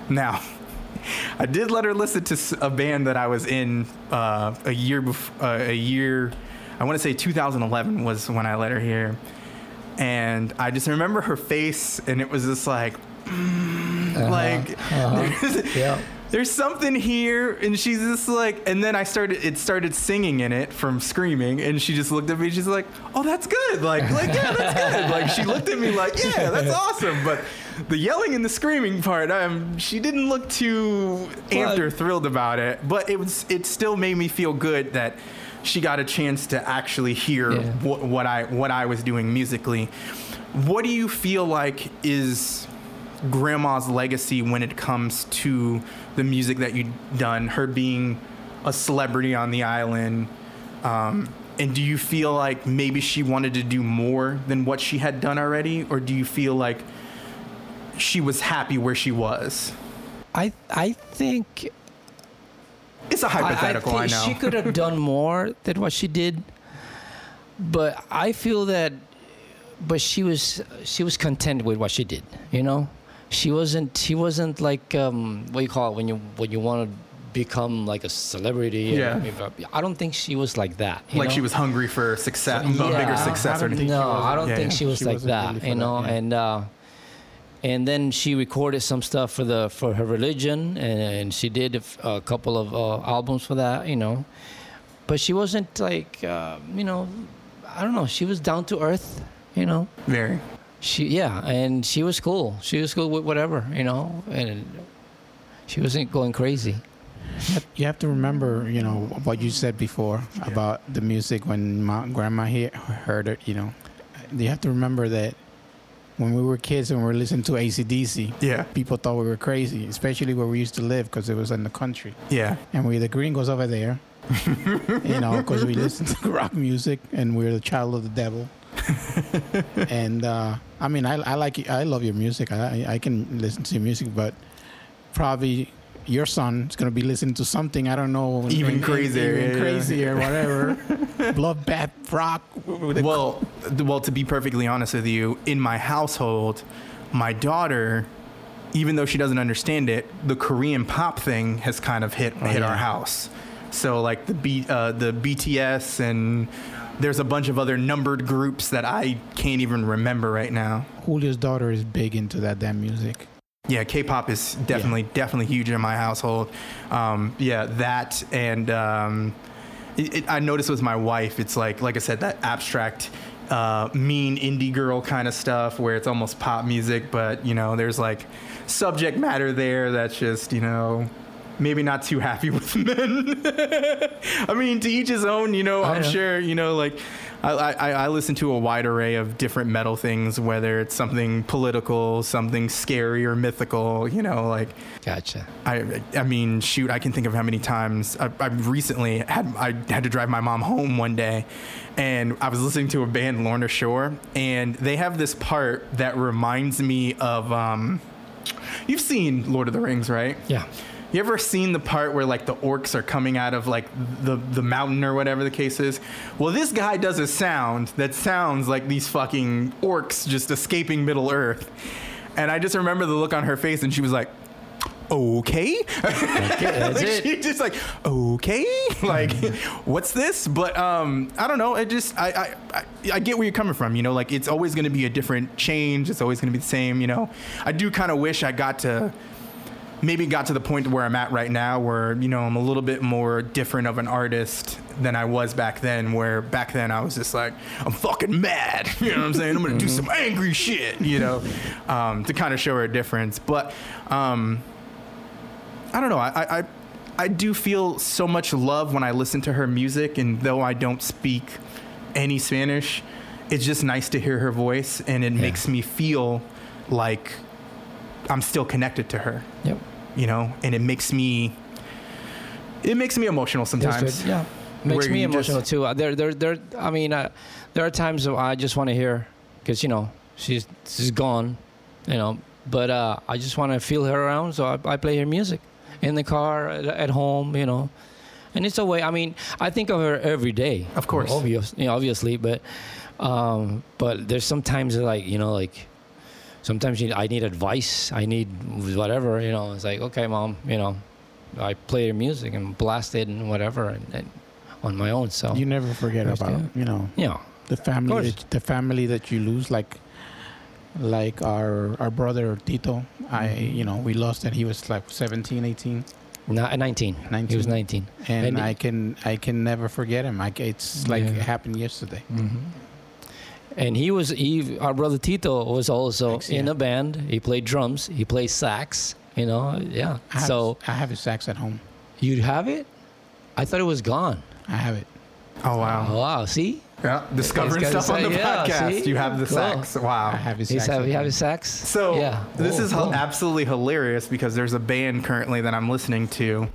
A: Now, I did let her listen to a band that I was in uh, a year before, uh, a year, I want to say 2011 was when I let her hear. And I just remember her face, and it was just like, mm, like, there's,
H: yeah.
A: there's something here, and she's just like, and then I started, it started singing in it from screaming, and she just looked at me, and she's like, oh, that's good, like, like, yeah, that's good, like, she looked at me like, yeah, that's awesome, but the yelling and the screaming part, um, she didn't look too amped or thrilled about it, but it was, it still made me feel good that she got a chance to actually hear
H: Yeah.
A: what, what I, what I was doing musically. What do you feel like is grandma's legacy when it comes to the music that you've done, her being a celebrity on the island. Um, and do you feel like maybe she wanted to do more than what she had done already? Or do you feel like she was happy where she was?
H: I I think
A: It's a hypothetical, I,
H: think
A: know.
H: She could have done more than what she did, but I feel that, but she was she was content with what she did. You know, she wasn't she wasn't like um, what you call it when you when you want to become like a celebrity.
A: Yeah.
H: I, I don't think she was like that.
A: like
H: know?
A: she was hungry for success, a bigger success. or anything.
H: No, I don't
A: Yeah,
H: think
A: yeah.
H: she was
I: She
H: like that.
I: really
H: you
I: that,
H: know,
I: yeah.
H: and uh, and then she recorded some stuff for the for her religion, and, and she did a couple of uh, albums for that. You know, but she wasn't like uh, you know, I don't know. She was down to earth. You know.
A: Very.
H: She yeah, and she was cool. She was cool with whatever. You know, and she wasn't going crazy.
I: You have to remember, you know, what you said before about the music when my grandma he- heard it. You know, you have to remember that when we were kids and we were listening to ACDC,
A: Yeah.
I: people thought we were crazy, especially where we used to live because it was in the country.
A: Yeah.
I: And we the gringos over there, you know, because we listen to rock music and we're the child of the devil. and uh, I mean, I, I like I love your music. I I can listen to your music, but probably your son is gonna be listening to something I don't know,
A: Even crazier,
I: even
A: yeah, yeah.
I: crazier, whatever. Bloodbath rock.
A: well, well, to be perfectly honest with you, in my household, my daughter, even though she doesn't understand it, the Korean pop thing has kind of hit hit
I: yeah.
A: our house. So like the B, uh, the BTS and there's a bunch of other numbered groups that I can't even remember right now.
I: Julio's daughter is big into that damn music.
A: Yeah, K-pop is definitely definitely huge in my household. Um, yeah, that and um, it, it, I noticed with my wife, it's like like I said, that abstract, uh, mean indie girl kind of stuff where it's almost pop music, but you know, there's like subject matter there that's just you know. Maybe not too happy with men. I mean, to each his own. You know, I'm
H: yeah.
A: sure. You know, like I, I, I listen to a wide array of different metal things, whether it's something political, something scary or mythical. You know, like
H: Gotcha.
A: I, I mean, shoot, I can think of how many times I, I recently had I had to drive my mom home one day, and I was listening to a band Lorna Shore, and they have this part that reminds me of um, you've seen Lord of the Rings, right?
H: Yeah.
A: You ever seen the part where like the orcs are coming out of like the the mountain or whatever the case is? Well, this guy does a sound that sounds like these fucking orcs just escaping Middle Earth. And I just remember the look on her face and she was like, "Okay." Like,
H: it.
A: She just like, "Okay." Like, what's this? But um I don't know. It just I I I, I get where you're coming from, you know, like it's always going to be a different change. It's always going to be the same, you know. I do kind of wish I got to maybe got to the point where I'm at right now where, you know, I'm a little bit more different of an artist than I was back then, where back then I was just like, I'm fucking mad. You know what I'm saying? I'm going to do some angry shit, you know, um, to kind of show her a difference. But um, I don't know. I, I, I- I do feel so much love when I listen to her music, and though I don't speak any Spanish, it's just nice to hear her voice, and it makes me feel like I'm still connected to her.
H: Yep.
A: You know, and it makes me it makes me emotional sometimes.
H: Yeah, makes me
A: you just-
H: emotional too. Uh, There, there, there. I mean, uh, there are times I just want to hear, because you know she's she's gone, you know. But uh, I just want to feel her around, so I, I play her music in the car, at, at home, you know. And it's a way. I mean, I think of her every day.
A: Of course.
H: obvious, you know, obviously, but um, but there's sometimes like you know like sometimes you, I need advice. I need whatever. You know, it's like okay, mom. You know, I play your music and blast it and whatever, and, and on my own. So
I: You never forget
H: First,
I: about
H: yeah.
I: you know
H: Yeah.
I: the family that, the family that you lose like like our our brother Tito I
H: Mm-hmm.
I: you know we lost and he was like 17 18
H: Not 19. 19. He was 19.
I: and,
H: And
I: I can I can never forget him I, it's like
H: Yeah.
I: it happened yesterday
H: And he was he our brother Tito was also
I: Thanks,
H: in
I: yeah.
H: a band. He played drums. He played sax. You know, yeah.
I: I have,
H: so
I: I have his sax at home
H: you have it? I thought it was gone.
I: I have it
A: Oh wow.
H: Oh, wow. See,
A: Yeah, discovering
H: It's got
A: stuff on the
H: yeah,
A: podcast.
H: see?
A: You have the
H: Cool.
A: sax. Wow.
I: I have his sax
H: have, you have
I: home.
H: his sax.
A: So
H: yeah,
A: this
H: Whoa,
A: is
H: cool.
A: absolutely hilarious because there's a band currently that I'm listening to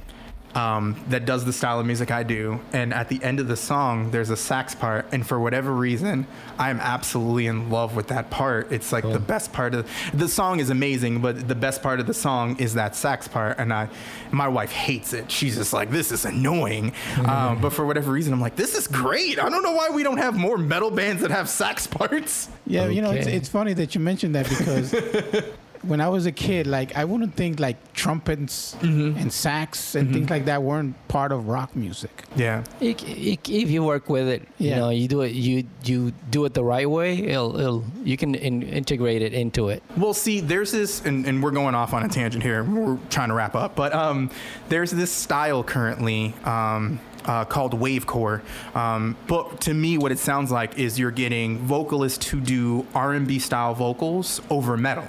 A: um, that does the style of music I do, and at the end of the song, there's a sax part, and for whatever reason, I am absolutely in love with that part. It's like the best part of the song is amazing, but the best part of the song is that sax part, and I, my wife hates it. She's just like, this is annoying, um, but for whatever reason, I'm like, this is great. I don't know why we don't have more metal bands that have sax parts.
I: Yeah, you know, it's, it's funny that you mentioned that because when I was a kid, like I wouldn't think like trumpets
H: Mm-hmm.
I: and sax and things like that weren't part of rock music.
A: Yeah.
H: If, if if you work with it, you know, you do it, you you do it the right way. It'll, it'll you can in, integrate it into it.
A: Well, see, there's this, and, and we're going off on a tangent here. We're trying to wrap up, but um, there's this style currently um, uh, called wavecore. Um, but to me, what it sounds like is you're getting vocalists who do R&B style vocals over metal,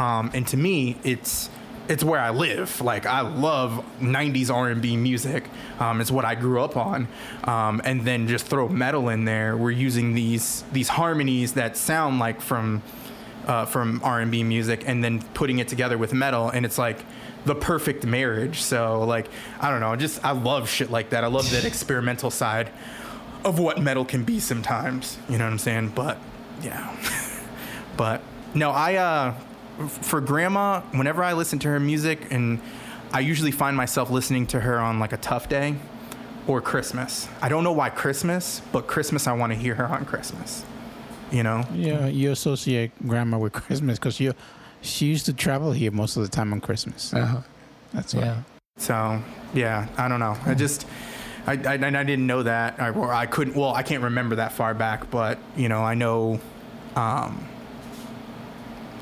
A: um, and to me, it's it's where I live. Like I love '90s R&B music. Um, it's what I grew up on. Um, and then just throw metal in there. We're using these these harmonies that sound like from uh, from R&B music, and then putting it together with metal, and it's like the perfect marriage. So like I don't know, just I love shit like that. I love that experimental side of what metal can be sometimes. You know what I'm saying? But yeah. but no, I uh for grandma, whenever I listen to her music and I usually find myself listening to her on like a tough day or Christmas. I don't know why Christmas, but Christmas I want to hear her on Christmas. You know?
I: Yeah, you associate grandma with Christmas because you she used to travel here most of the time on Christmas.
H: Uh-huh.
I: That's why.
H: Yeah.
A: So, yeah, I don't know. I just I, I, I didn't know that, I- or I couldn't. Well, I can't remember that far back, but you know, I know, um,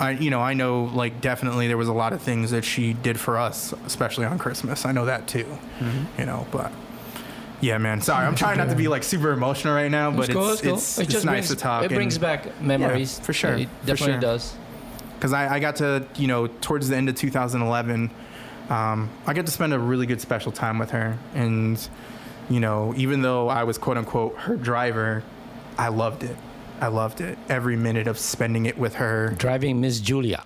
A: I you know, I know like definitely there was a lot of things that she did for us, especially on Christmas. I know that too.
H: Mm-hmm.
A: You know, but yeah, man. Sorry, I'm trying not to be like super emotional right now, but
H: It's cool,
A: it's
H: cool.
A: it's,
H: It
A: it's
H: just
A: nice to talk.
H: it brings back memories.
A: Yeah, for sure.
H: It definitely
A: sure.
H: does.
A: Because I, I got to, you know, towards the end of 2011, um, I got to spend a really good special time with her. And, you know, even though I was quote unquote her driver, I loved it. I loved it. Every minute of spending it with her.
H: Driving Miss Julia.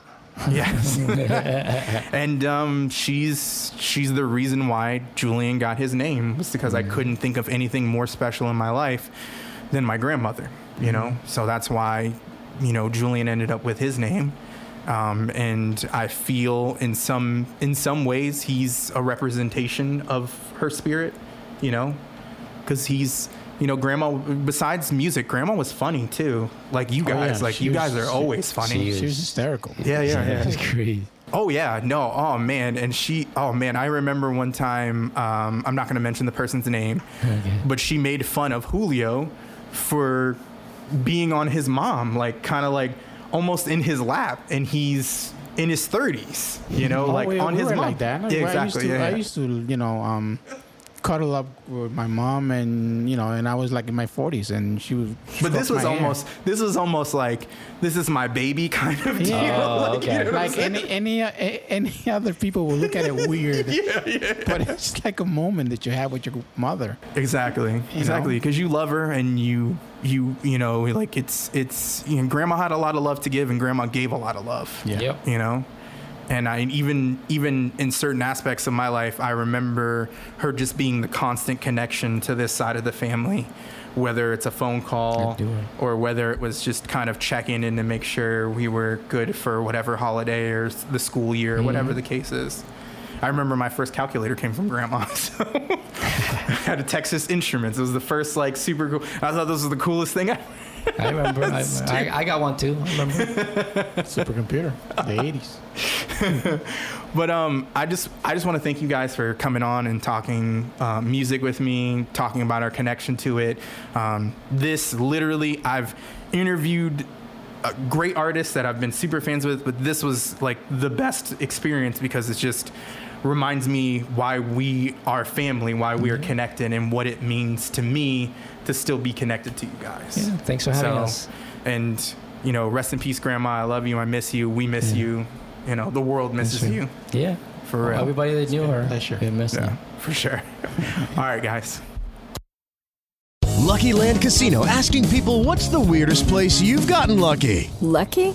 A: Yes. and um, she's she's the reason why Julian got his name was because I couldn't think of anything more special in my life than my grandmother. You know, so that's why you know Julian ended up with his name. Um, and I feel in some in some ways he's a representation of her spirit. You know, because he's you know grandma. Besides music, grandma was funny too. Like you
I: Oh, yeah,
A: guys, like
I: she
A: you
I: was-
A: guys are always funny.
I: She was hysterical.
A: Yeah, yeah, yeah.
H: That's crazy.
A: Oh yeah, no, oh man, and she, oh man, I remember one time. Um, I'm not going to mention the person's name, but she made fun of Julio for being on his mom, like kind of like almost in his lap, and he's in his 30s, you know,
I: Oh,
A: like
I: we-
A: on
I: we
A: his mom.
I: like that.
A: Yeah,
I: I used
A: exactly.
I: to,
A: yeah,
I: I used to, you know, um, cuddle up with my mom, and you know, and I was like in my forties, and she was.
A: But this was
I: my hair.
A: almost, this was almost like, this is my baby kind of deal.
I: Yeah,
A: like, you know
I: like any any uh, any other people will look at it weird.
A: yeah, yeah.
I: But it's like a moment that you have with your mother.
A: Exactly. Exactly. Because you love her and you you you know like it's it's you know, grandma had a lot of love to give and grandma gave a lot of love.
I: Yeah.
H: Yep.
A: You know. And I even even in certain aspects of my life, I remember her just being the constant connection to this side of the family, whether it's a phone call or whether it was just kind of checking in to make sure we were good for whatever holiday or the school year, or whatever the case is. I remember my first calculator came from grandma. So I had a Texas Instruments. It was the first like super cool. I thought this was the coolest thing. ever.
H: I remember. I, I, I got one too. I remember.
I: Supercomputer, the eighties.
A: But um, I just I just want to thank you guys for coming on and talking uh, music with me, talking about our connection to it. Um, this literally, I've interviewed uh, great artists that I've been super fans with, but this was like the best experience because it just reminds me why we are family, why we are connected, and what it means to me to still be connected to you guys.
H: Yeah, thanks for having
A: So,
H: us.
A: And you know, rest in peace, Grandma. I love you. I miss you. We miss you. You know, the world misses you.
H: Yeah.
A: For real.
H: Everybody that knew her.
I: Pleasure.
H: they missed
A: Yeah,
H: her.
A: for sure. All right, guys.
M: Lucky Land Casino asking people what's the weirdest place you've gotten lucky?
N: Lucky?